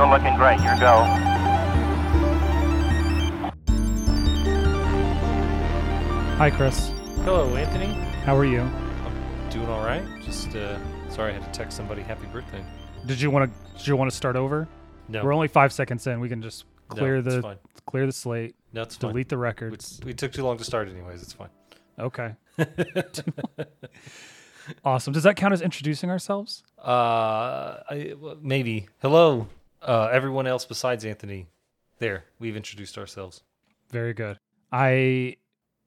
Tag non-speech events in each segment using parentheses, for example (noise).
Eagle looking great. Your go. Hi, Chris. Hello, Anthony. How are you? I'm doing all right. Just uh, sorry I had to text somebody happy birthday. Did you want to? Did you want to start over? No, We're only five seconds in. We can just clear it's the fine. clear the slate, No, it's fine. delete the We, records. we took too long to start, anyways. It's fine. Okay. (laughs) Awesome. Does that count as introducing ourselves? Uh, I, maybe. Hello, uh, everyone else besides Anthony. There, we've introduced ourselves. Very good. I.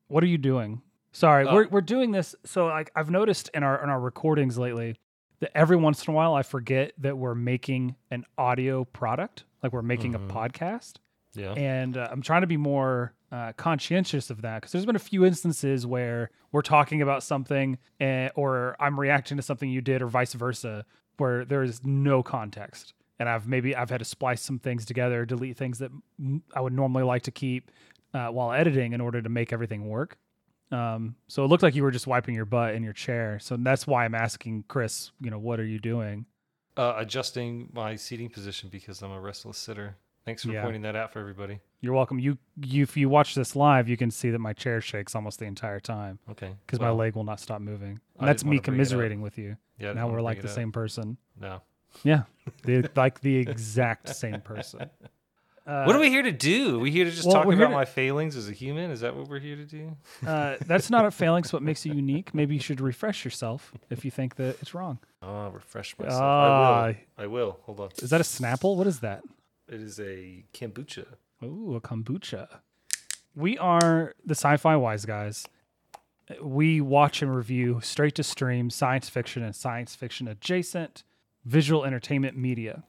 What are you doing? Sorry, Uh, we're we're doing this. So like I've noticed in our in our recordings lately that every once in a while I forget that we're making an audio product, like we're making Mhm. a podcast. Yeah. and uh, I'm trying to be more uh, conscientious of that because there's been a few instances where we're talking about something uh, or I'm reacting to something you did or vice versa where there is no context and I've maybe I've had to splice some things together delete things that I would normally like to keep uh, while editing in order to make everything work um, so it looked like you were just wiping your butt in your chair so that's why I'm asking Chris you know what are you doing uh, adjusting my seating position because I'm a restless sitter. Thanks for Yeah. pointing that out for everybody. you're welcome you, you if you watch this live you can see that my chair shakes almost the entire time Okay. because well, my leg will not stop moving. And that's me wanna bring it up. commiserating with you. Yeah. Now we're like the same person. No. Yeah, the, like the exact same person. Uh, what are we here to do? Are we here to just well, talk about to- my failings as a human? Is that what we're here to do? Uh, that's not a failing. So what makes you unique? Maybe you should refresh yourself if you think that it's wrong. Oh, refresh myself. I Ah, will. I will. Hold on. is that a Snapple? What is that? It is a kombucha. Ooh, a kombucha. We are the Sci-Fi Wise Guys. We watch and review straight to stream science fiction and science fiction adjacent visual entertainment media,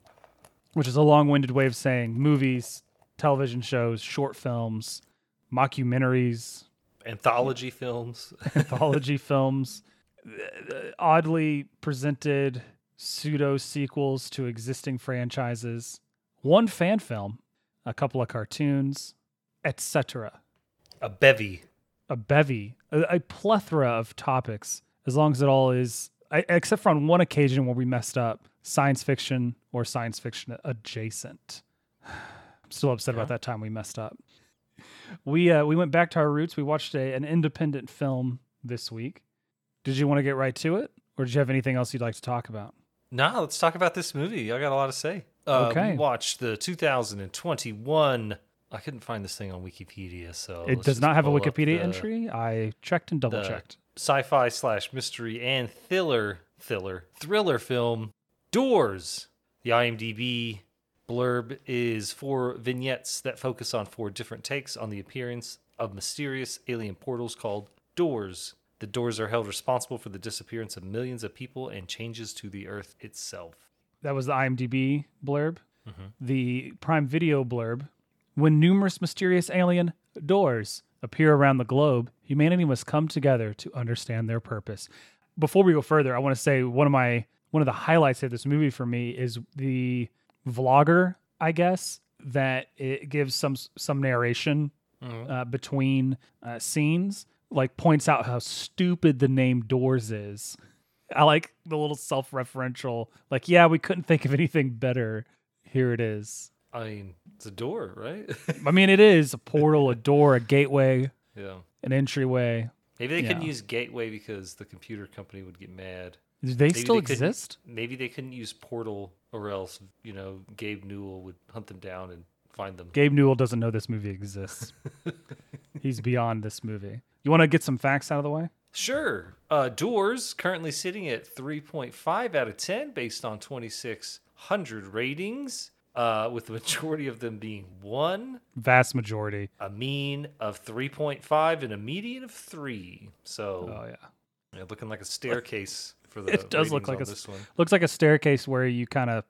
which is a long-winded way of saying movies, television shows, short films, mockumentaries, Anthology films. (laughs) anthology films, oddly presented pseudo sequels to existing franchises, one fan film, a couple of cartoons, etc. a bevy. A bevy, a, a plethora of topics, as long as it all is, I, except for on one occasion where we messed up, science fiction or science fiction adjacent. I'm still upset Yeah. about that time we messed up. We uh, we went back to our roots. We watched a, an independent film this week. Did you want to get right to it, or did you have anything else you'd like to talk about? Nah, let's talk about this movie. I got a lot to say. Uh, Okay. We watched the 2021. I couldn't find this thing on Wikipedia, so it does not have a Wikipedia the entry. I checked and double checked. Sci-fi slash mystery and thriller, thriller, thriller film Doors. The IMDb blurb is four vignettes that focus on four different takes on the appearance of mysterious alien portals called Doors. The doors are held responsible for the disappearance of millions of people and changes to the Earth itself. That was the IMDb blurb. Mhm. The Prime Video blurb. When numerous mysterious alien doors appear around the globe, humanity must come together to understand their purpose. Before we go further, I want to say one of my one of the highlights of this movie for me is the vlogger, I guess, that it gives some some narration Mhm. uh, between uh, scenes, like points out how stupid the name Doors is. I like the little self-referential, like, yeah, we couldn't think of anything better. Here it is. I mean, it's a door, right? I mean, it is a portal, a door, a gateway, yeah. an entryway. Maybe they couldn't use Gateway because the computer company would get mad. Do they Maybe still they exist? Maybe they couldn't use Portal, or else you know Gabe Newell would hunt them down and find them. Gabe Newell doesn't know this movie exists. (laughs) He's beyond this movie. You want to get some facts out of the way? Sure. Uh, Doors currently sitting at 3.5 out of 10 based on 2,600 ratings, uh, with the (laughs) majority of them being one, Vast majority. a mean of 3.5, and a median of three. So Oh yeah. yeah, looking like a staircase for the. (laughs) It does look like a this one. Looks like a staircase where you kind of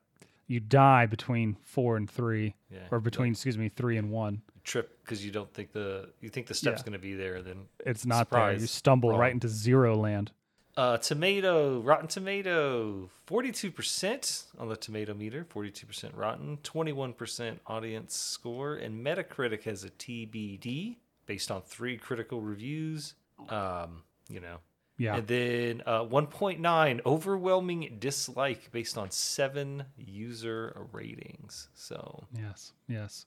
you die between four and three, Yeah, or between excuse me three and one. trip because you don't think the you think the step's Yeah. going to be there. Then It's not there. You stumble Wrong. right into zero land. Uh, tomato, Rotten Tomato, 42% on the tomato meter, 42% rotten, 21% audience score, and Metacritic has a TBD based on three critical reviews. Um, you know, Yeah. And then uh, 1.9 overwhelming dislike based on seven user ratings. So Yes. Yes.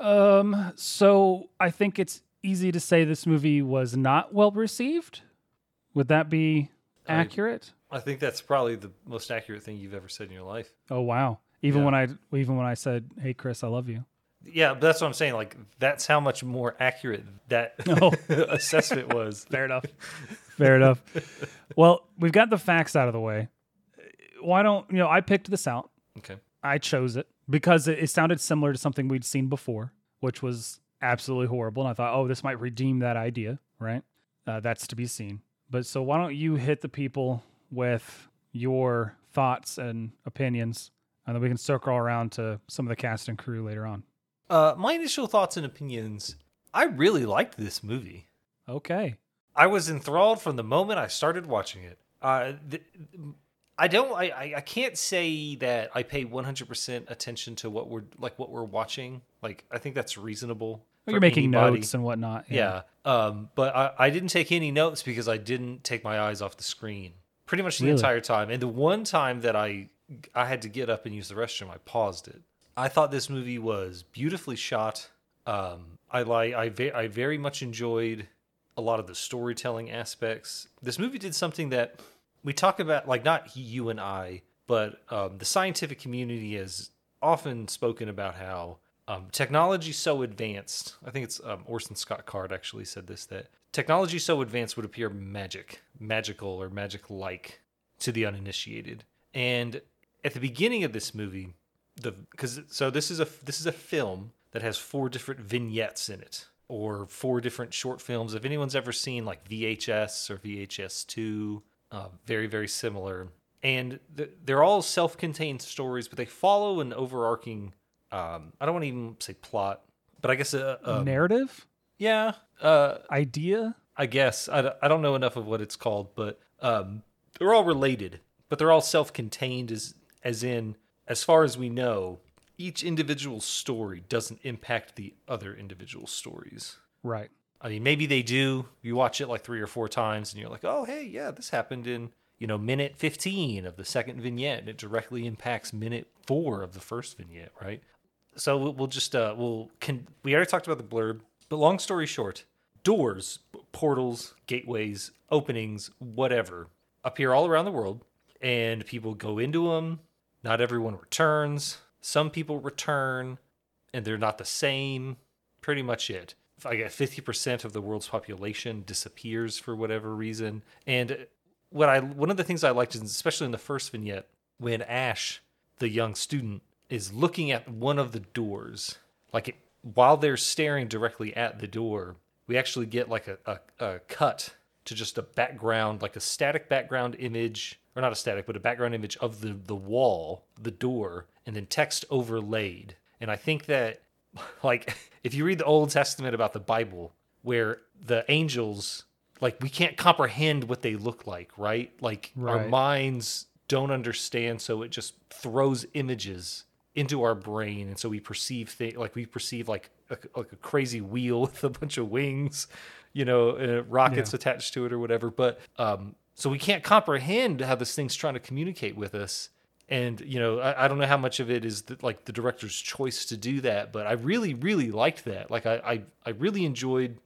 Um. So I think it's easy to say this movie was not well received. Would that be accurate? I think that's probably the most accurate thing you've ever said in your life. oh wow. Even Yeah. when I even when I said, "Hey Chris, I love you." Yeah, but that's what I'm saying. Like that's how much more accurate that (laughs) Oh. (laughs) assessment was. (laughs) Fair enough. Fair enough. Well, we've got the facts out of the way. Why don't you know? I picked this out. Okay. I chose it because it, it sounded similar to something we'd seen before, which was absolutely horrible. And I thought, oh, this might redeem that idea, right? Uh, that's to be seen. But so why don't you hit the people with your thoughts and opinions, and then we can circle around to some of the cast and crew later on. Uh, my initial thoughts and opinions. I really liked this movie. Okay. I was enthralled from the moment I started watching it. Uh, th- I don't. I, I I can't say that I pay 100% attention to what we're like what we're watching. Like I think that's reasonable. You're making anybody. notes and whatnot. Yeah. Um, but I, I didn't take any notes because I didn't take my eyes off the screen pretty much the Really? entire time. And the one time that I I had to get up and use the restroom, I paused it. I thought this movie was beautifully shot. Um, I like I ve- I very much enjoyed a lot of the storytelling aspects. This movie did something that we talk about, like not you and I, but um, the scientific community has often spoken about how um, technology so advanced. I think it's um, Orson Scott Card actually said this that technology so advanced would appear magic, magical, or magic like to the uninitiated. And at the beginning of this movie, the because so this is a this is a film that has four different vignettes in it or four different short films if anyone's ever seen like vhs or vhs2 uh, very very similar and th- they're all self-contained stories but they follow an overarching um, i don't want to even say plot but i guess a, a Narrative yeah uh, idea. I guess I, don't- I don't know enough of what it's called, but um, they're all related, but they're all self-contained as as in as far as we know, each individual story doesn't impact the other individual stories. Right. I mean, maybe they do. You watch it like three or four times, and you're like, "Oh, hey, yeah, this happened in you know minute 15 of the second vignette, and it directly impacts minute four of the first vignette, right?" So we'll, just uh, we'll can we already talked about the blurb, but long story short, doors, portals, gateways, openings, whatever, appear all around the world, and people go into them. Not everyone returns. Some people return, and they're not the same. Pretty much it. I guess fifty percent of the world's population disappears for whatever reason. And what I one of the things I liked especially in the first vignette when Ash, the young student, is looking at one of the doors, like it, while they're staring directly at the door, we actually get like a, a, a cut to just a background, like a static background image, or not a static, but a background image of the the wall, the door, and then text overlaid. And I think that (laughs) like if you read the Old Testament about the Bible, where the angels like we can't comprehend what they look like, right? Like our minds don't understand, so it just throws images into our brain, and so we perceive things like we perceive like a, like a crazy wheel (laughs) with a bunch of wings, you know, uh, rockets Yeah. attached to it or whatever. But um, so we can't comprehend how this thing's trying to communicate with us. And you know, I, I don't know how much of it is the, like the director's choice to do that, but I really, really liked that. Like I, I, I really enjoyed.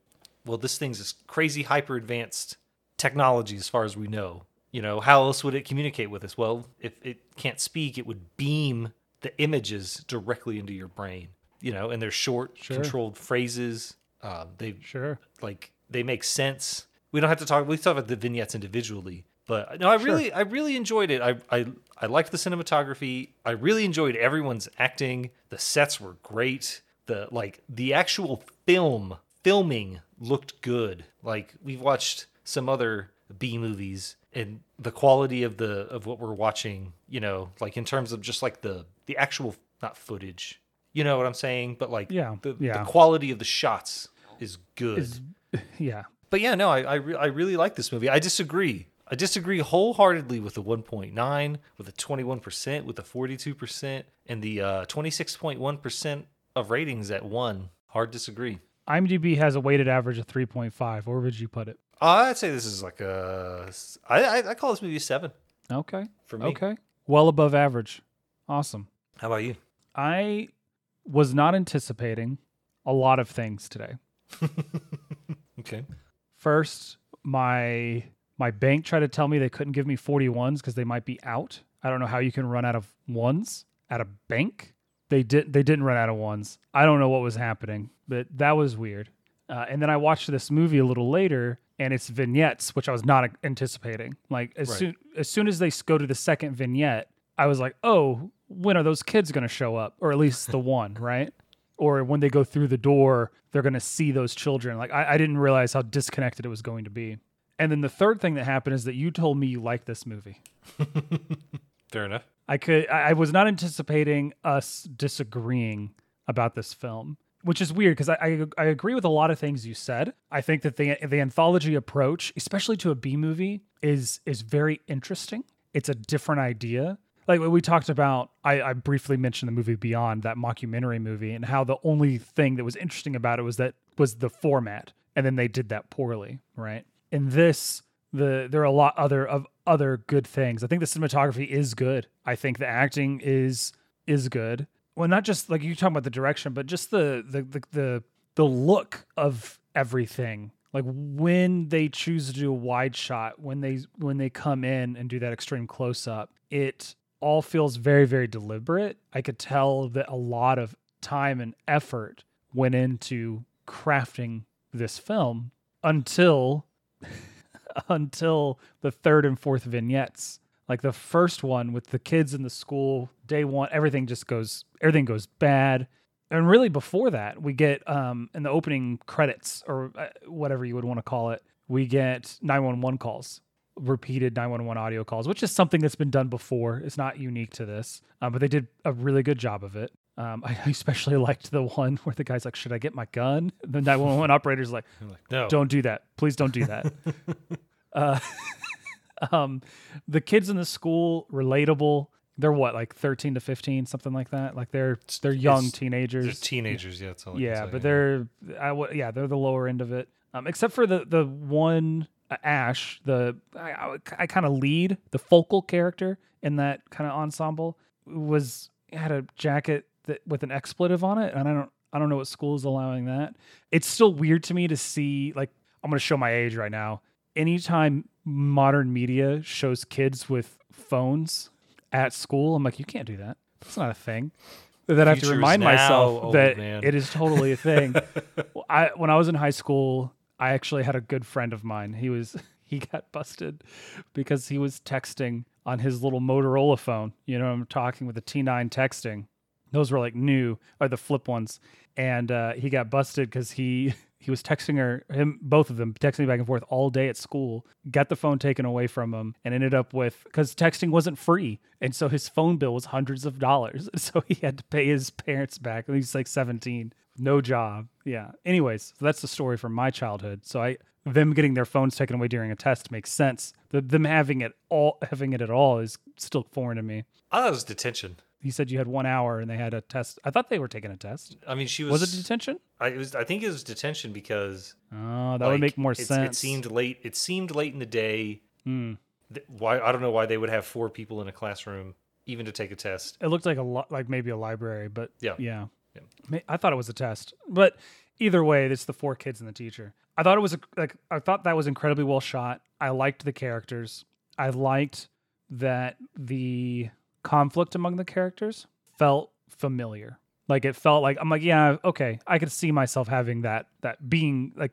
Well, this thing's this crazy hyper advanced technology as far as we know. You know, how else would it communicate with us? Well, if it can't speak, it would beam the images directly into your brain. You know, and they're short, Sure. controlled phrases. Um, they Sure. like they make sense. We don't have to talk. We talk about the vignettes individually, but no, I really, I really enjoyed it. I, I, I liked the cinematography. I really enjoyed everyone's acting. The sets were great. The like the actual film filming looked good. Like we've watched some other B movies, and the quality of the of what we're watching, you know, like in terms of just like the the actual not footage. You know what I'm saying? But like Yeah, the, yeah. the quality of the shots is good. Is (laughs) yeah. But yeah, no, I I, re- I really like this movie. I disagree. I disagree wholeheartedly with the 1.9, with the 21%, with the 42%, and the uh, 26.1% of ratings at one. Hard disagree. IMDb has a weighted average of 3.5. Where would you put it? I'd say this is like a. I, I, I call this movie a seven Okay. for me. Okay. Well above average. Awesome. How about you? I was not anticipating a lot of things today. (laughs) Okay. First, my my bank tried to tell me they couldn't give me 41s because they might be out. I don't know how you can run out of ones at a bank. They did they didn't run out of ones. I don't know what was happening, but that was weird. Uh, and then I watched this movie a little later, and it's vignettes, which I was not anticipating. Like as Right. soon as soon as they go to the second vignette, I was like, oh, when are those kids going to show up, or at least the one, (laughs) right? Or when they go through the door, they're going to see those children. Like I, I didn't realize how disconnected it was going to be. And then the third thing that happened is that you told me you liked this movie. (laughs) Fair enough. I could I I was not anticipating us disagreeing about this film, which is weird because I, I I agree with a lot of things you said. I think that the the anthology approach, especially to a B movie, is is very interesting. It's a different idea. Like we talked about, I, I briefly mentioned the movie Beyond, that mockumentary movie, and how the only thing that was interesting about it was that was the format, and then they did that poorly, right? In this, the there are a lot other of other good things. I think the cinematography is good. I think the acting is is good. Well, not just like you talking about the direction, but just the the the the, the look of everything. Like when they choose to do a wide shot, when they when they come in and do that extreme close up, it all feels very very deliberate. I could tell that a lot of time and effort went into crafting this film until (laughs) until the third and fourth vignettes. Like the first one with the kids in the school, day one, everything just goes, everything goes bad. And really, before that, we get um, in the opening credits or uh, whatever you would want to call it, we get 911 calls, repeated 911 audio calls, which is something that's been done before. It's not unique to this, um, but they did a really good job of it. Um, (laughs) I especially liked the one where the guy's like, "Should I get my gun?" The 911 operator's (laughs) like, no. don't do that. Please don't do that. (laughs) uh, um, the kids in the school relatable. They're what, like thirteen to fifteen, something like that. Like they're they're young It's- They're teenagers. teenagers. Yeah, that's all. I can yeah, say, but they're I w- yeah they're the lower end of it. Um, except for the the one uh, Uh, Ash, the I, I, I kind of lead the focal character in that kind of ensemble was had a jacket that with an expletive on it, and I don't I don't know what school is allowing that. It's still weird to me to see like I'm going to show my age right now. Anytime modern media shows kids with phones at school, I'm like, you can't do that. That's not a thing. That I have to remind myself that man. it is totally a thing. (laughs) I when I was in high school, I actually had a good friend of mine. He was (laughs) he got busted because he was texting on his little Motorola phone. You know, I'm talking with the T9 texting. Those were like new or the flip ones, and uh, he got busted because he (laughs) he was texting her him both of them texting back and forth all day at school. Got the phone taken away from him and ended up with because texting wasn't free, and so his phone bill was hundreds of dollars. (laughs) So he had to pay his parents back. and He's like 17 no job. Yeah. Anyways, so that's the story from my childhood. So I them getting their phones taken away during a test makes sense. The, them having it all having it at all is still foreign to me. I thought it was detention. He said you had one hour and they had a test. I thought they were taking a test. I mean, she was. Was it detention? I, it was. I think it was detention because Oh, that like, would make more sense. It seemed late. It seemed late in the day. Hmm. Th- Why? I don't know why they would have four people in a classroom even to take a test. It looked like a lot, like maybe a library, but Yeah. yeah. Yeah. I thought it was a test, but either way, it's the four kids and the teacher. I thought it was a, like I thought that was incredibly well shot. I liked the characters. I liked that the conflict among the characters felt familiar. Like it felt like I'm like, yeah, okay, I could see myself having that that being like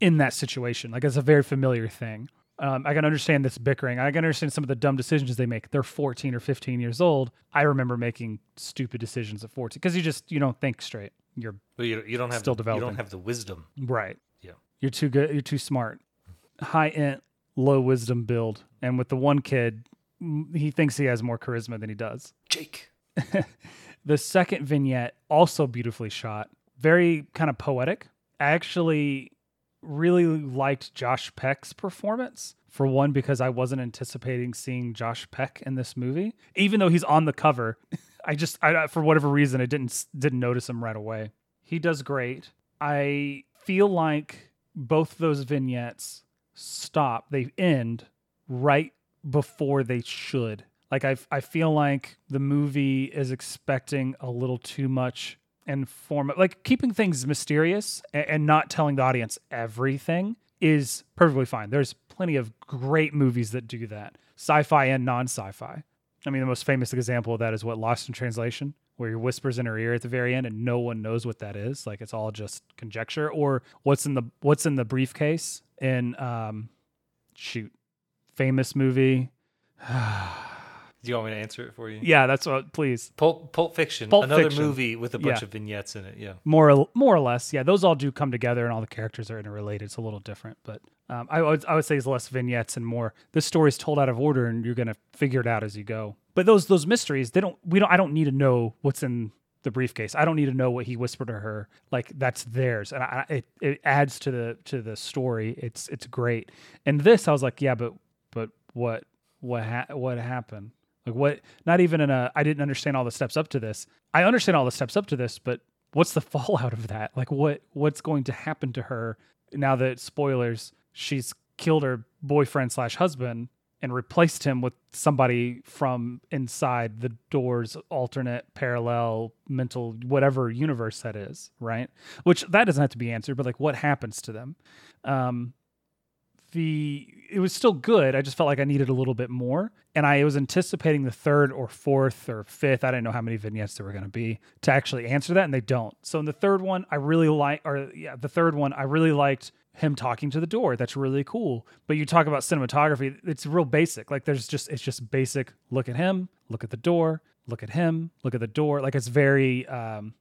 in that situation. Like it's a very familiar thing. Um, I can understand this bickering. I can understand some of the dumb decisions they make. They're 14 or 15 years old. I remember making stupid decisions at 14 because you just you don't think straight. You're But you, you don't have Still the, You don't have the wisdom. right. Yeah. You're too good. You're too smart. High int, low wisdom build. And with the one kid, he thinks he has more charisma than he does. Jake. (laughs) The second vignette, also beautifully shot, very kind of poetic. I actually really liked Josh Peck's performance. For one, because I wasn't anticipating seeing Josh Peck in this movie, even though he's on the cover. (laughs) I just, I, for whatever reason, I didn't didn't notice him right away. He does great. I feel like both those vignettes stop. They end right before they should. Like I I feel like the movie is expecting a little too much and form like keeping things mysterious and, and not telling the audience everything is perfectly fine. There's plenty of great movies that do that, sci-fi and non-sci-fi. I mean, the most famous example of that is what Lost in Translation, where he whispers in her ear at the very end, and no one knows what that is. Like it's all just conjecture, or what's in the what's in the briefcase in um, shoot, famous movie. Do you want me to answer it for you? Yeah, that's what. Please, Pulp, Pulp Fiction, Pulp another Fiction. movie with a bunch Yeah. of vignettes in it. Yeah. more or, more or less, yeah. Those all do come together, and all the characters are interrelated. It's a little different, but um, I would I would say it's less vignettes and more. This story's told out of order, and you're gonna figure it out as you go. But those those mysteries, they don't. We don't. I don't need to know what's in the briefcase. I don't need to know what he whispered to her. Like that's theirs, and I, it it adds to the to the story. It's it's great. And this, I was like, yeah, but what what ha- what happened? Like what? Not even in a. I didn't understand all the steps up to this. I understand all the steps up to this, but what's the (laughs) fallout of that? Like what what's going to happen to her now that spoilers? She's killed her boyfriend slash husband and replaced him with somebody from inside the door's alternate parallel mental whatever universe that is right which that doesn't have to be answered but like what happens to them um the it was still good. I just felt like I needed a little bit more. And I was anticipating the third or fourth or fifth, I didn't know how many vignettes there were going to be to actually answer that, and they don't. So in the third one, I really like, or yeah, the third one, I really liked him talking to the door. That's really cool. But you talk about cinematography, it's real basic. Like there's just, it's just basic. Look at him, look at the door, look at him, look at the door. Like it's very, um,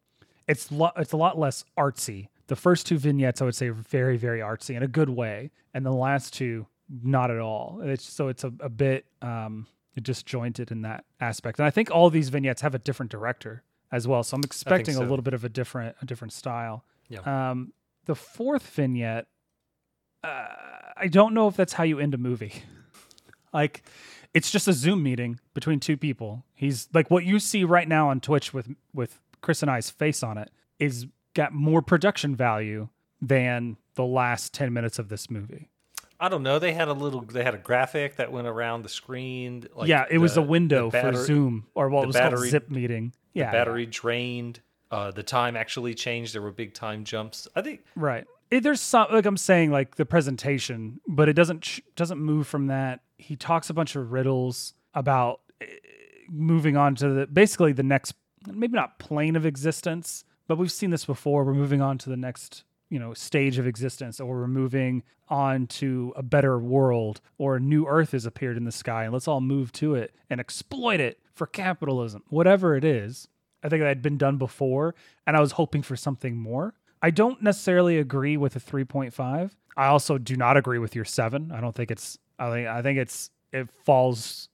it's lo- it's a lot less artsy. The first two vignettes, I would say, are very very artsy in a good way, and the last two, not at all. It's so it's a, a bit um, disjointed in that aspect. And I think all these vignettes have a different director as well, so I'm expecting so. a little bit of a different a different style. Yeah. Um, the fourth vignette, uh, I don't know if that's how you end a movie. (laughs) like, it's just a Zoom meeting between two people. He's like what you see right now on Twitch with with Chris and I's face on it is got more production value than the last 10 minutes of this movie. I don't know. They had a little. They had a graphic that went around the screen. Like yeah, it was the- a window the for Zoom or what the was called zip meeting. Yeah. yeah. Battery drained. Uh, the time actually changed. There were big time jumps. I think Right. It, there's some like I'm saying like the presentation, but it doesn't doesn't move from that. He talks a bunch of riddles about eh, moving on to the basically the next maybe not plane of existence, but we've seen this before. We're moving on to the next you know stage of existence or we're moving on to a better world or a new earth has appeared in the sky and let's all move to it and exploit it for capitalism. Whatever it is i think that had been done before and i was hoping for something more. I don't necessarily agree with a 3.5 i also do not agree with your 7 i don't think it's i think i think it's it falls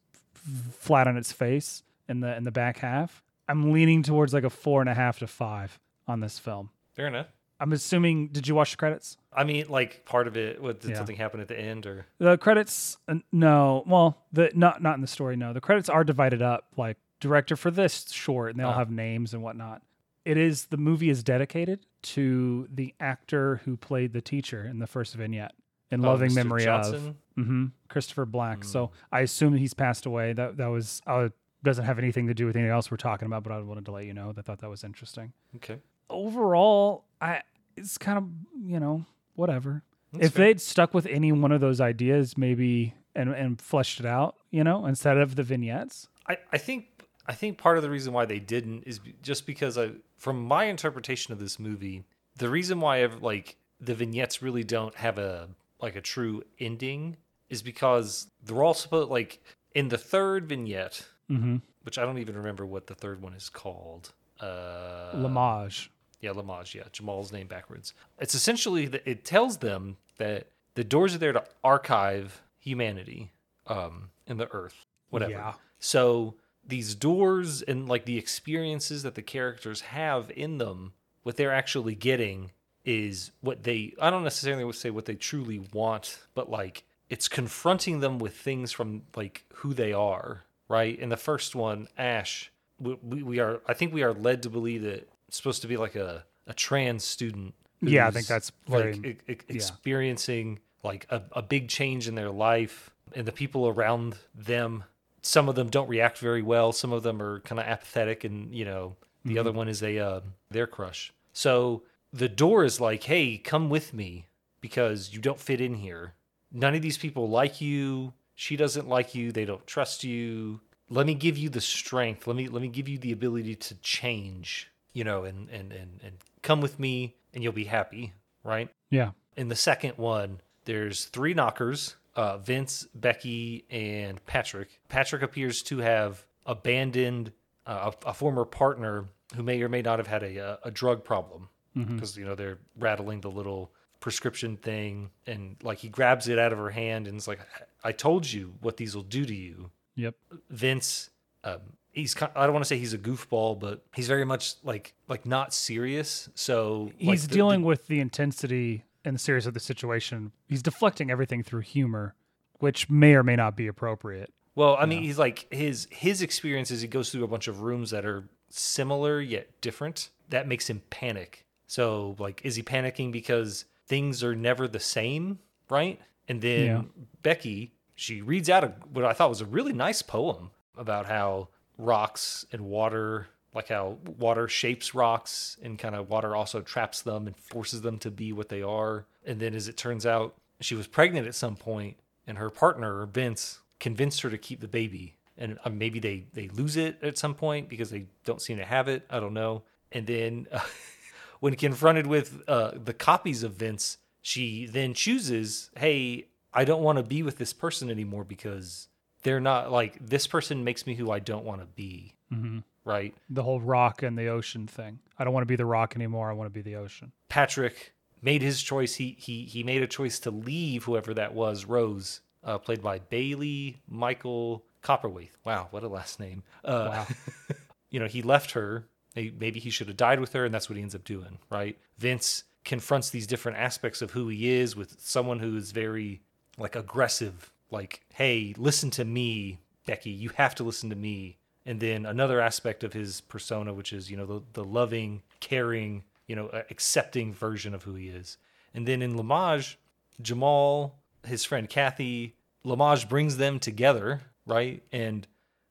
flat on its face in the in the back half. I'm leaning towards like a four and a half to five on this film fair enough. I'm assuming. Did you watch the credits? I mean, like part of it. What did Yeah. something happen at the end or? The credits, uh, no. Well, the not not in the story. No, the credits are divided up. Like director for this short, and they all Ah. have names and whatnot. It is the movie is dedicated to the actor who played the teacher in the first vignette in Oh, loving Mr. memory Johnson? of hmm Christopher Black. Hmm. So I assume he's passed away. That that was uh, doesn't have anything to do with anything else we're talking about, but I wanted to let you know. that I thought that was interesting. Okay. Overall, I it's kind of you know whatever That's if fair. they'd stuck with any one of those ideas maybe and and fleshed it out you know instead of the vignettes I, I think I think part of the reason why they didn't is just because I, from my interpretation of this movie, the reason why I've, like the vignettes really don't have a like a true ending is because they're all supposed like in the third vignette, mm-hmm. which I don't even remember what the third one is called. Uh, Lamage. Yeah, Lamage. Yeah, Jamal's name backwards. It's essentially that it tells them that the doors are there to archive humanity, um, in the Earth, whatever. Yeah. So these doors and like the experiences that the characters have in them, what they're actually getting is what they. I don't necessarily would say what they truly want, but like it's confronting them with things from like who they are. Right in the first one, Ash, we, we, are. I think we are led to believe that supposed to be like a a trans student. Yeah, I think that's very- like e- e- yeah. experiencing like a, a big change in their life and the people around them some of them don't react very well some of them are kind of apathetic and you know the other one is a uh, their crush. So the door is like hey come with me because you don't fit in here. None of these people like you. She doesn't like you. They don't trust you. Let me give you the strength. Let me let me give you the ability to change you know and and and, and come with me and you'll be happy right Yeah. in the second one, there's three knockers uh, Vince, Becky, and Patrick. Patrick appears to have abandoned uh, a, a former partner who may or may not have had a, uh, a drug problem because, you know, they're rattling the little prescription thing and like he grabs it out of her hand and is like, I told you what these will do to you. Yep. Vince, um, he's ki- I don't want to say he's a goofball, but he's very much like like not serious. So He's the- the- dealing with the intensity and the seriousness of the situation. He's deflecting everything through humor, which may or may not be appropriate. Well, I mean, he's like his his experience is He goes through a bunch of rooms that are similar yet different. That makes him panic. So, like, is he panicking because things are never the same, right? And then Yeah. Becky, she reads out a, what I thought was a really nice poem about how rocks and water, like how water shapes rocks, and kind of water also traps them and forces them to be what they are. And then, as it turns out, she was pregnant at some point, and her partner Vince convinced her to keep the baby. And uh, maybe they they lose it at some point because they don't seem to have it. I don't know. And then, uh, (laughs) when confronted with uh, the copies of Vince, she then chooses, "Hey, I don't want to be with this person anymore because they're not like this person makes me who I don't want to be." hmm Right? The whole rock and the ocean thing. I don't want to be the rock anymore. I want to be the ocean. Patrick made his choice. He he he made a choice to leave whoever that was, Rose, uh, played by Bailey Michael Copperwaith. Wow, what a last name. Uh, Wow. (laughs) you know, he left her. Maybe he should have died with her, and that's what he ends up doing, right? Vince confronts these different aspects of who he is with someone who is very like aggressive, like, "Hey, listen to me, Becky. You have to listen to me." And then another aspect of his persona, which is you know the the loving, caring, you know, uh, accepting version of who he is. And then in Lamage, Jamal, his friend Kathy, Lamage brings them together, right? And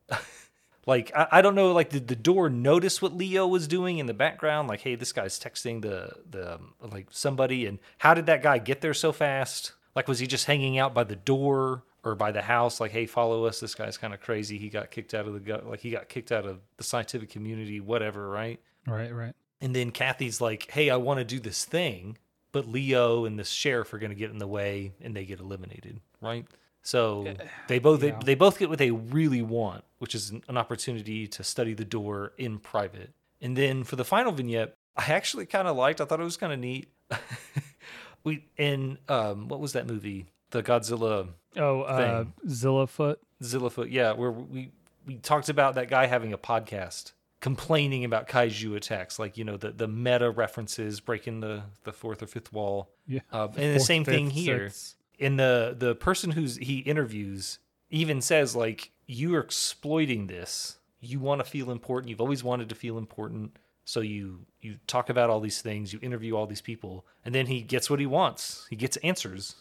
(laughs) like I, I don't know like did the door notice what leo was doing in the background like hey this guy's texting the the um, like somebody and how did that guy get there so fast like was he just hanging out by the door or by the house like hey follow us this guy's kind of crazy he got kicked out of the gut like he got kicked out of the scientific community whatever right Right, right. and then Kathy's like, "Hey, I want to do this thing," but Leo and the sheriff are going to get in the way, and they get eliminated. Right? So uh, they both yeah. they, they both get what they really want, which is an, an opportunity to study the door in private. And then for the final vignette, I actually kind of liked. I thought it was kind of neat. (laughs) we in um, what was that movie? The Godzilla Oh, uh, Foot. Zilla Foot. yeah, where we we talked about that guy having a podcast complaining about kaiju attacks, like you know the the meta references, breaking the the fourth or fifth wall. Yeah. Uh, and the Fourth, same thing fifth, here. sixth. And the the person who's he interviews even says like you are exploiting this. You want to feel important. You've always wanted to feel important. So you you talk about all these things, you interview all these people, and then he gets what he wants. He gets answers.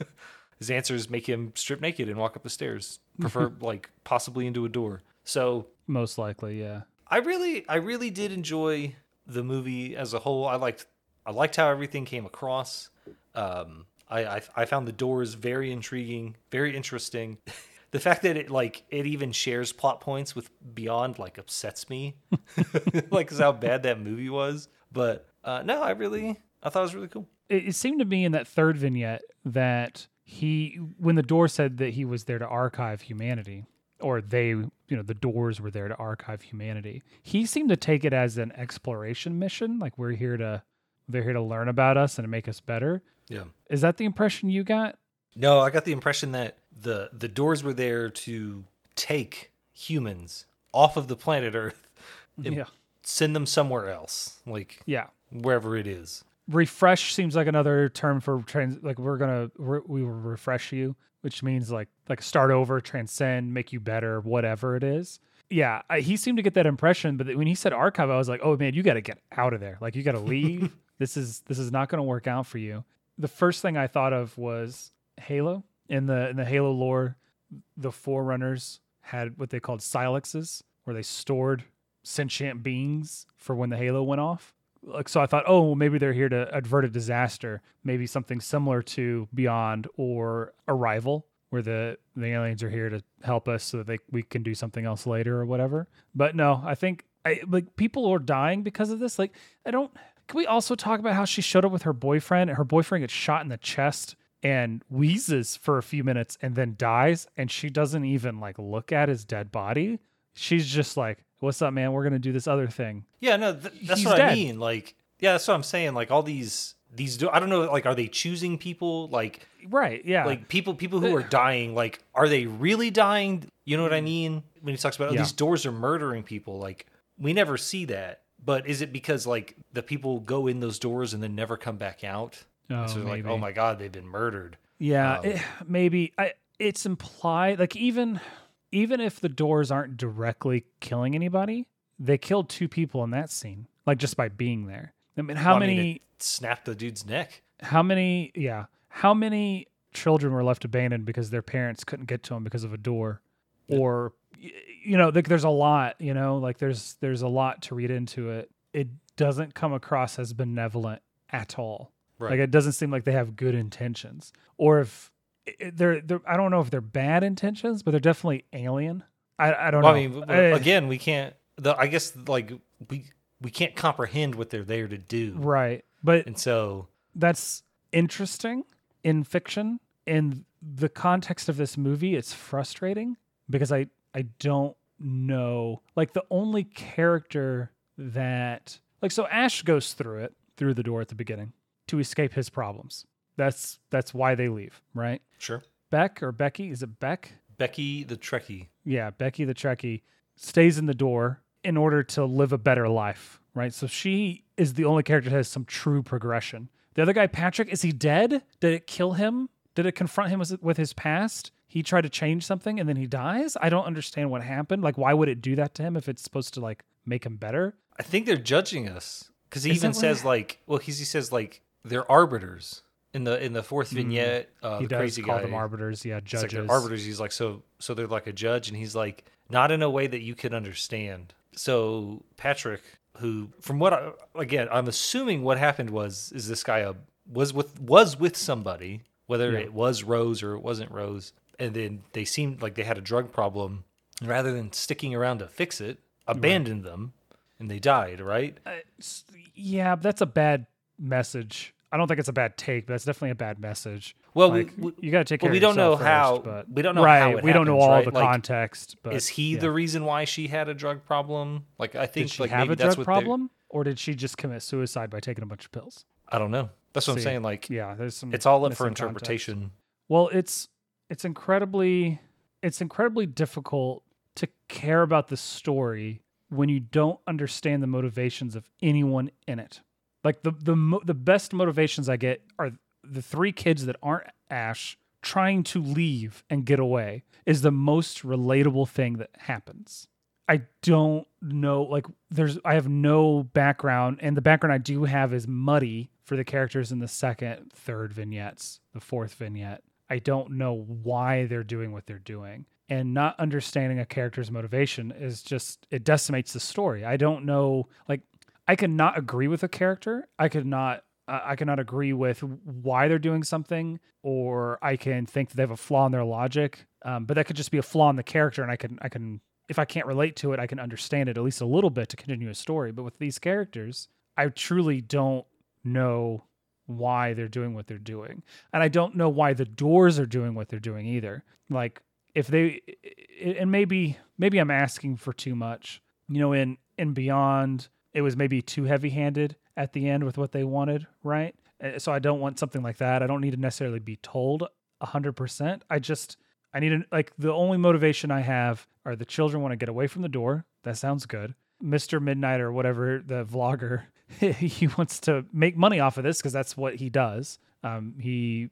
(laughs) His answers make him strip naked and walk up the stairs, prefer (laughs) like possibly into a door. So Most likely, yeah. I really, I really did enjoy the movie as a whole. I liked, I liked how everything came across. Um, I, I, I found the doors very intriguing, very interesting. (laughs) the fact that it like it even shares plot points with Beyond like upsets me, (laughs) like 'cause how bad that movie was. But uh, no, I really, I thought it was really cool. it, it seemed to me in that third vignette that he when the door said that he was there to archive humanity or they you know the doors were there to archive humanity he seemed to take it as an exploration mission like we're here to they're here to learn about us and to make us better Yeah. is that the impression you got No, I got the impression that the the doors were there to take humans off of the planet Earth and yeah. send them somewhere else, like yeah. wherever it is. refresh seems like another term for trans like we're gonna re- we will refresh you which means like like start over transcend make you better whatever it is. Yeah I, he seemed to get that impression but when he said archive i was like oh man you got to get out of there. Like you got to leave. (laughs) This is this is not going to work out for you. The first thing I thought of was Halo. In the in the Halo lore, the Forerunners had what they called silexes, where they stored sentient beings for when the Halo went off. Like so, I thought, oh, well, maybe they're here to avert a disaster, maybe something similar to Beyond or Arrival, where the the aliens are here to help us so that they we can do something else later or whatever. But no, I think I like people are dying because of this. Like I don't. Can we also talk about how she showed up with her boyfriend? and Her boyfriend gets shot in the chest and wheezes for a few minutes and then dies, and she doesn't even like look at his dead body. She's just like, "What's up, man? We're gonna do this other thing." Yeah, no, th- that's He's what I mean. Like, yeah, that's what I'm saying. Like all these these do I don't know. Like, are they choosing people? Like, Right? Yeah. like people people who are dying. Like, are they really dying? You know what I mean? When he talks about oh, Mm. Yeah. these doors are murdering people, like we never see that. But is it because like the people go in those doors and then never come back out? Oh, so like, oh my god, they've been murdered. Yeah, Um, it, maybe I. It's implied like even even if the doors aren't directly killing anybody, they killed two people in that scene, like just by being there. I mean, how Well, I mean, many? snapped the dude's neck. how many? Yeah, how many children were left abandoned because their parents couldn't get to them because of a door, or you know, like there's a lot. You know, like there's there's a lot to read into it. It doesn't come across as benevolent at all. Right. Like it doesn't seem like they have good intentions, or if they're, they're I don't know if they're bad intentions, but they're definitely alien. I I don't Well, know. I mean, Eh, again, we can't. The I guess like we we can't comprehend what they're there to do, right, but and so that's interesting in fiction. In the context of this movie, it's frustrating because I I don't know. Like the only character that like so Ash goes through it through the door at the beginning to escape his problems. That's that's why they leave, right? sure. Beck or Becky, is it Beck? Becky the Trekkie. yeah, Becky the Trekkie stays in the door in order to live a better life, right? So she is the only character that has some true progression. The other guy, Patrick, is he dead? Did it kill him? Did it confront him with- his past? He tried to change something and then he dies? I don't understand what happened. Like, why would it do that to him if it's supposed to like make him better? I think they're judging us because he Is even says like, well, he says like they're arbiters in the in the fourth vignette. Uh, Mm. he the does crazy call guy, them arbiters, yeah, it's like judges. they're arbiters. He's like, so so they're like a judge, and he's like, not in a way that you can understand. So Patrick, who from what I, again, I'm assuming what happened was is this guy a, was with was with somebody, whether Yeah. it was Rose or it wasn't Rose, and then they seemed like they had a drug problem. Rather than sticking around to fix it, abandoned them, and they died. Right? Uh, yeah, that's a bad message. I don't think it's a bad take, but that's definitely a bad message. Well, like, we, you got to take care well, we don't know yourself how- but we don't know right, how we don't know happens, all right? the Like, context. But is he yeah. the reason why she had a drug problem? Like I think Did she like have a drug problem, or did she just commit suicide by taking a bunch of pills? I don't know. That's what See, I'm saying. Like Yeah, there's some. it's all up for missing context. interpretation. Well, it's it's incredibly it's incredibly difficult to care about the story when you don't understand the motivations of anyone in it. Like the the mo- the best motivations I get are the three kids that aren't Ash trying to leave and get away is the most relatable thing that happens. I don't know like there's I have no background and the background I do have is muddy for the characters in the second, third vignettes, the fourth vignette. I don't know why they're doing what they're doing. And not understanding a character's motivation is just it decimates the story. I don't know like I could not agree with a character. I could not uh, I cannot agree with why they're doing something, or I can think that they have a flaw in their logic. Um, but that could just be a flaw in the character, and I can I can if I can't relate to it, I can understand it at least a little bit to continue a story. But with these characters, I truly don't know why they're doing what they're doing, and I don't know why the doors are doing what they're doing either. Like if they and maybe maybe I'm asking for too much. You know, in in Beyond, it was maybe too heavy-handed at the end with what they wanted, right? Uh, So I don't want something like that. I don't need to necessarily be told 100%. I just I need to like the only motivation I have are the children want to get away from the door. That sounds good. Mr. Midnight or whatever the vlogger, (laughs) he wants to make money off of this because that's what he does. Um, he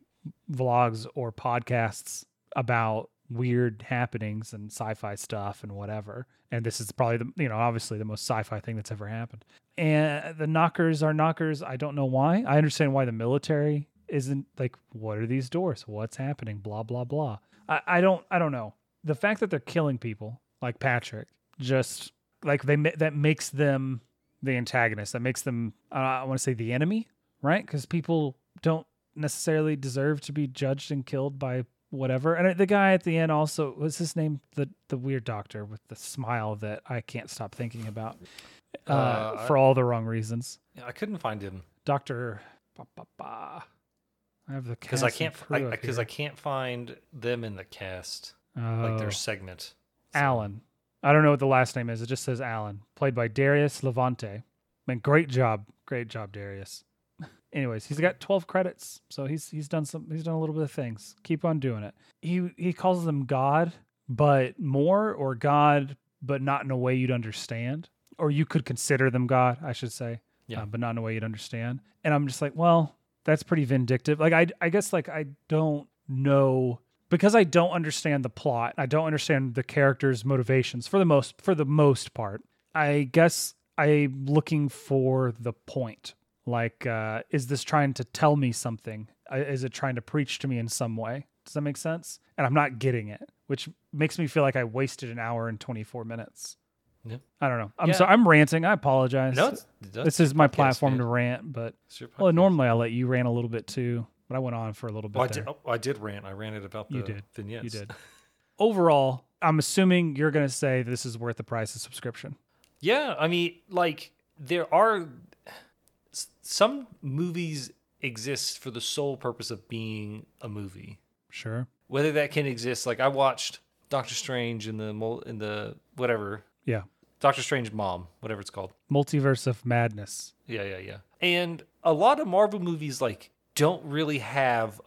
vlogs or podcasts about weird happenings and sci-fi stuff and whatever. And this is probably the you know obviously the most sci-fi thing that's ever happened. And the knockers are knockers. I don't know why. I understand why the military isn't like what are these doors? What's happening? Blah blah blah. I, I don't I don't know. The fact that they're killing people like Patrick just like they that makes them the antagonist. That makes them uh, I want to say the enemy, right? Because people don't necessarily deserve to be judged and killed by whatever. And the guy at the end also was his name? The the weird doctor with the smile that I can't stop thinking about uh, Uh, for all the wrong reasons. Yeah, I couldn't find him Doctor. I have the because I cast can't because I, here. can't find them in the cast like Oh, their segment. So- Alan. I don't know what the last name is. It just says Alan, played by Darius Levante. Man, great job, great job, Darius. Anyways, he's got 12 credits, so he's he's done some he's done a little bit of things. Keep on doing it. He he calls them God, but more or God, but not in a way you'd understand, or you could consider them God, I should say. Yeah. uh, but not in a way you'd understand. And I'm just like, well, that's pretty vindictive. Like I I guess like I don't know because I don't understand the plot. I don't understand the characters' motivations for the most for the most part. I guess I'm looking for the point. Like, uh, is this trying to tell me something? Uh, Is it trying to preach to me in some way? Does that make sense? And I'm not getting it, which makes me feel like I wasted an hour and 24 minutes. Yeah. I don't know. I'm Yeah. so I'm ranting. I apologize. No, it's, that's this is my platform to rant, but well, normally I'll let you rant a little bit too. But I went on for a little bit. Oh, I did, oh, I did rant. I ranted about the You did. vignettes. You did. Overall, I'm assuming you're going to say this is worth the price of subscription. Yeah, I mean, like there are some movies exist for the sole purpose of being a movie. Sure. Whether that can exist, like I watched Doctor Strange in the mul- in the whatever Yeah. Doctor Strange Mom, whatever it's called. Multiverse of Madness. Yeah, yeah, yeah. And a lot of Marvel movies like don't really have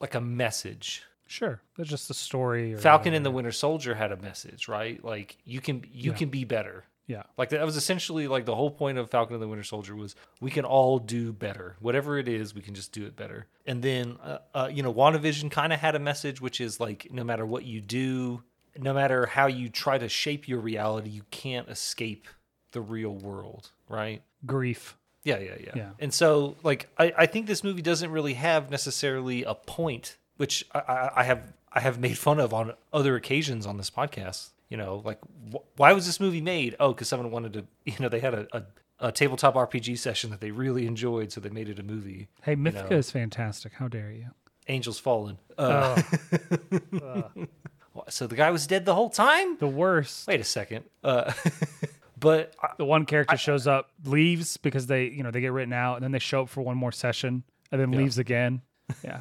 like a message. Sure. That's just a story. Or Falcon and the. Winter Soldier had a message, right? Like you can you Yeah. can be better. Yeah. Like that was essentially like the whole point of Falcon and the Winter Soldier was we can all do better. Whatever it is, we can just do it better. And then, uh, uh, you know, WandaVision kind of had a message, which is like no matter what you do, no matter how you try to shape your reality, you can't escape the real world, right? Grief. Yeah, yeah, yeah. Yeah. And so, like, I, I think this movie doesn't really have necessarily a point, which I, I, I have I have made fun of on other occasions on this podcast. You know, like, wh- why was this movie made? Oh, because someone wanted to. (laughs) You know, they had a, a, a tabletop RPG session that they really enjoyed, so they made it a movie. Hey, Mythica know. is fantastic. How dare you? Angels Fallen. Uh, (laughs) (laughs) Oh, so the guy was dead the whole time. the worst. Wait a second. Uh, but I- The one character shows up, leaves because they, you know, they get written out, and then they show up for one more session, and then leaves again. Yeah.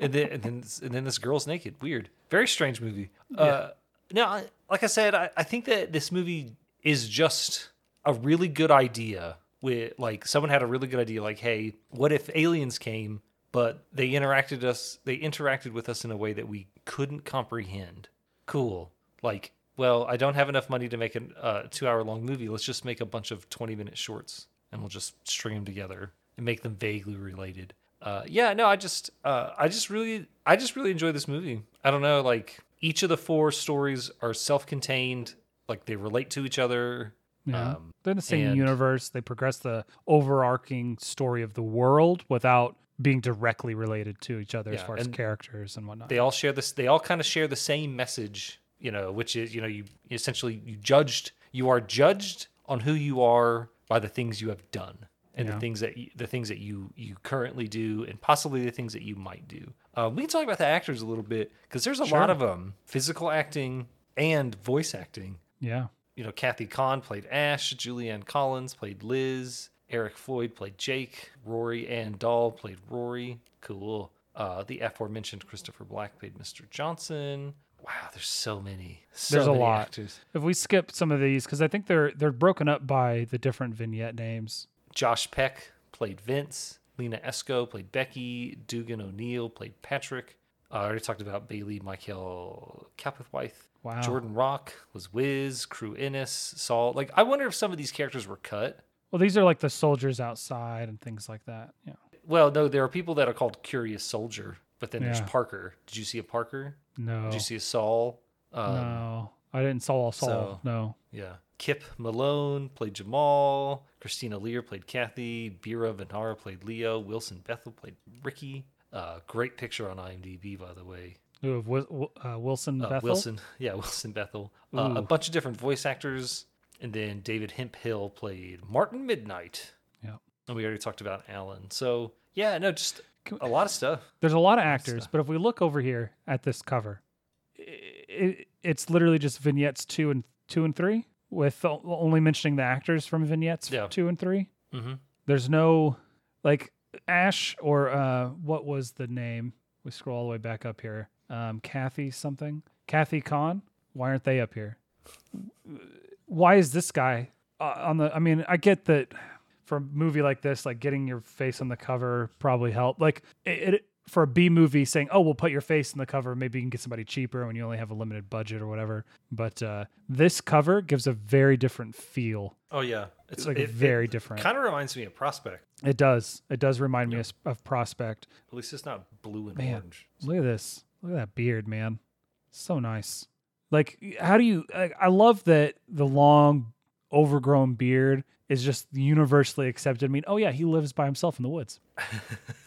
and then and then and then this girl's naked. Weird. Very strange movie. Uh, no, I, like I said, I, I think that this movie is just a really good idea. With like someone had a really good idea, like, hey, what if aliens came, but they interacted us, they interacted with us in a way that we couldn't comprehend. Cool. Like, well, I don't have enough money to make a uh, two-hour-long movie. Let's just make a bunch of twenty-minute shorts, and we'll just string them together and make them vaguely related. Uh, yeah, no, I just, uh, I just really, I just really enjoy this movie. I don't know, like each of the four stories are self-contained, like they relate to each other. Yeah. Um, They're in the same and- universe. They progress the overarching story of the world without being directly related to each other as far as characters and whatnot. they all share this. They all kind of share the same message, you know, which is, you know, you essentially you judged, you are judged on who you are by the things you have done and Yeah. the things that you, the things that you you currently do and possibly the things that you might do. Uh, we can talk about the actors a little bit because there's a Sure. lot of them, physical acting and voice acting. yeah. you know, Kathy Khan played Ash, Julianne Collins played Liz, Eric Floyd played Jake, Rory Ann Dahl played Rory. Cool. Uh, the aforementioned Christopher Black played Mr. Johnson. Wow, there's so many. So There's a many lot. actors. If we skip some of these, because I think they're they're broken up by the different vignette names. Josh Peck played Vince. Lina Esco played Becky. Dugan O'Neill played Patrick. Uh, I already talked about Bailey Michael Capithwaite. Wow. Jordan Rock was Wiz. Crew Innes. Saul. Like, I wonder if some of these characters were cut. Well, these are like the soldiers outside and things like that. Yeah. Well, no, there are people that are called Curious Soldier, but then there's Parker. Did you see a Parker? No. Did you see a Saul? Um, no. I didn't saw Saul. so- no. Yeah. Kyp Malone played Jamal. Christina Lear played Kathy. Bira Venara played Leo. Wilson Bethel played Ricky. Uh, great picture on IMDb, by the way. Ooh, of Wi- uh, Wilson Uh, Bethel. Wilson, (laughs) yeah, Wilson Bethel. Uh, a bunch of different voice actors, and then David Hemphill played Martin Midnight. Yeah. And we already talked about Alan. So yeah, no, just Can- a lot of stuff. There's a lot of actors, stuff. but if we look over here at this cover, it, it's literally just vignettes two and two and three, with only mentioning the actors from vignettes Yeah. two and three. Mm-hmm. There's no like Ash or uh, what was the name? We scroll all the way back up here. Um, Kathy something. Kathy Khan. Why aren't they up here? Why is this guy uh, on the? I mean, I get that for a movie like this, like getting your face on the cover probably help. Like it, it for a B movie, saying, "Oh, we'll put your face in the cover. Maybe you can get somebody cheaper when you only have a limited budget or whatever." But uh, this cover gives a very different feel. Oh yeah, It's like very different. Kind of reminds me of Prospect. It does. It does remind me of, of Prospect. At least it's not blue and Man. orange. Look at this. Look at that beard, man. So nice. Like, how do you? Like, I love that the long, overgrown beard is just universally accepted. I mean, oh yeah, he lives by himself in the woods. (laughs)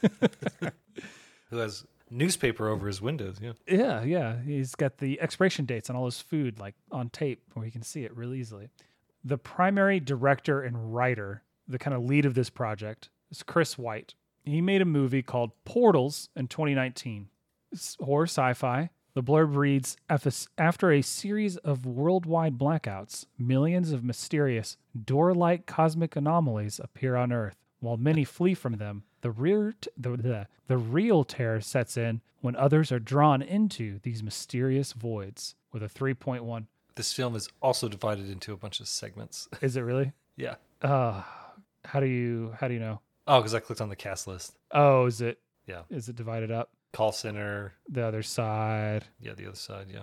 (laughs) Who has newspaper over his windows? Yeah. Yeah, yeah. He's got the expiration dates on all his food, like on tape, where you can see it really easily. The primary director and writer, the kind of lead of this project, is Chris White. He made a movie called Portals in 2019. It's horror sci fi. The blurb reads After a series of worldwide blackouts, millions of mysterious, door like cosmic anomalies appear on Earth. While many flee from them, the, rear t- the, the, the real terror sets in when others are drawn into these mysterious voids. With a 3.1. This film is also divided into a bunch of segments. (laughs) Is it really? yeah. Uh, how do you how do you know? Oh, because I clicked on the cast list. Oh, is it? Yeah. Is it divided up? Call center. The other side. Yeah, the other side. Yeah.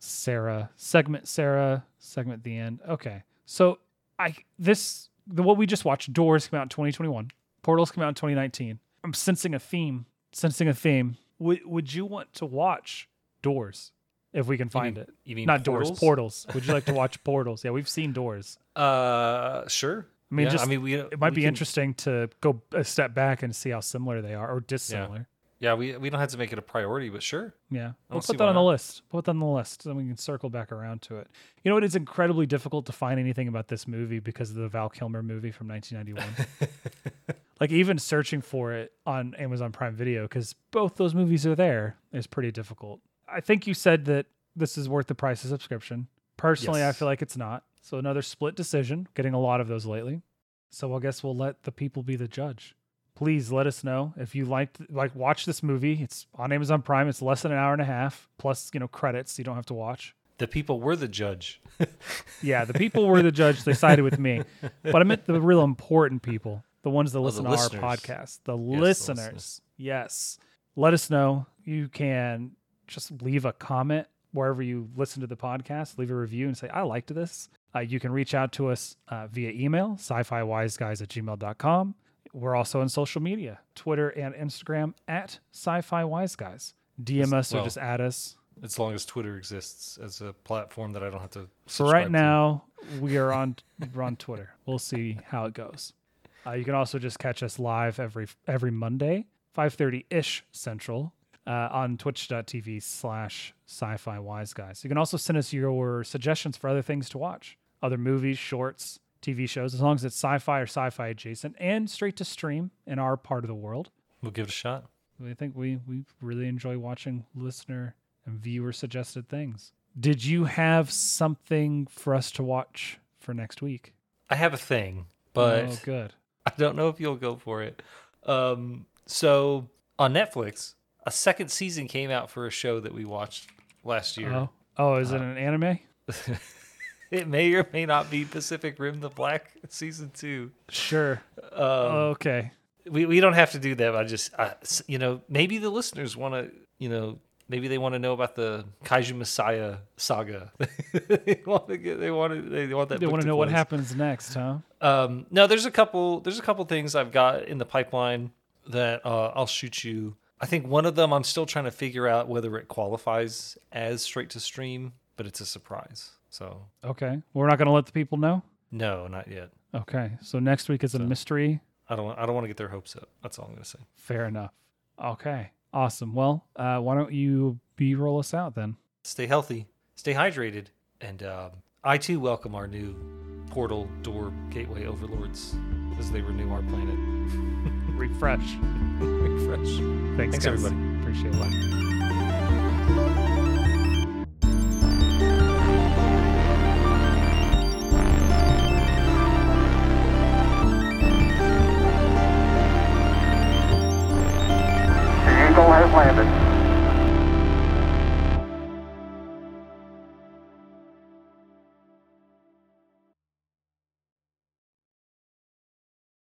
Sarah segment Sarah segment the end. Okay, so I this the what we just watched. Doors came out in 2021. Portals came out in 2019. I'm sensing a theme. Sensing a theme. Would Would you want to watch Doors if we can find mean- it? You mean Not portals? Doors. Portals. Would you like to watch Portals? Yeah, we've seen Doors. (laughs) Uh, sure. I mean, Yeah, just I mean, we it might we be can- interesting to go a step back and see how similar they are or dissimilar. Yeah, we we don't have to make it a priority, but sure. Yeah, we'll put that on the list. Put that on the list, then we can circle back around to it. You know, it is incredibly difficult to find anything about this movie because of the Val Kilmer movie from 1991. (laughs) like even searching for it on Amazon Prime Video because both those movies are there is pretty difficult. I think you said that this is worth the price of subscription. Personally, I feel like it's not. So another split decision. Getting a lot of those lately. So I guess we'll let the people be the judge. Please let us know if you liked like watch this movie. It's on Amazon Prime. It's less than an hour and a half plus you know credits. You don't have to watch. The people were the judge. (laughs) Yeah, the people were the judge. They sided with me, but I meant the real important people, the ones that the listen to listeners. our podcast, the the listeners. listeners. Yes, let us know. You can just leave a comment wherever you listen to the podcast. Leave a review and say I liked this. Uh, you can reach out to us uh, via email, sci-fi wise guys at gmail.com. We're also on social media, Twitter and Instagram at sci-fi wise guys. DM us or just add us. As long as Twitter exists as a platform that I don't have to. For subscribe right to. now, we are on we're on Twitter. We'll see how it goes. Uh, you can also just catch us live every every Monday, five thirty ish Central, uh, on Twitch.tv slash Sci-Fi Wise Guys. You can also send us your suggestions for other things to watch, other movies, shorts, TV shows, as long as it's sci-fi or sci-fi adjacent, and straight to stream in our part of the world. we'll give it a shot. I think we we really enjoy watching listener and viewer suggested things. Did you have something for us to watch for next week? I have a thing, but oh, good. (laughs) I don't know if you'll go for it. Um, so on Netflix, a second season came out for a show that we watched last year. Oh, oh, is it an anime? (laughs) It may or may not be Pacific Rim: The Black season two. Sure. Um, okay. we we don't have to do that. I just, I, you know, maybe the listeners want to, you know, maybe they want to know about the Kaiju Messiah saga. (laughs) they want to get, they want to, they want that. They want to know what happens next, huh? Um, no, there's a couple. There's a couple things I've got in the pipeline that uh, I'll shoot you. I think one of them I'm still trying to figure out whether it qualifies as straight to stream, but it's a surprise. So Okay. We're not going to let the people know. no, not yet. Okay. So next week is a mystery. I don't. I don't want to get their hopes up. That's all I'm gonna say. Fair enough. Okay. Awesome. Well, uh, why don't you B roll us out then? Stay healthy. Stay hydrated. And um, I too welcome our new portal door gateway overlords as they renew our planet. (laughs) Refresh. Refresh. Thanks, Thanks, everybody. Appreciate it.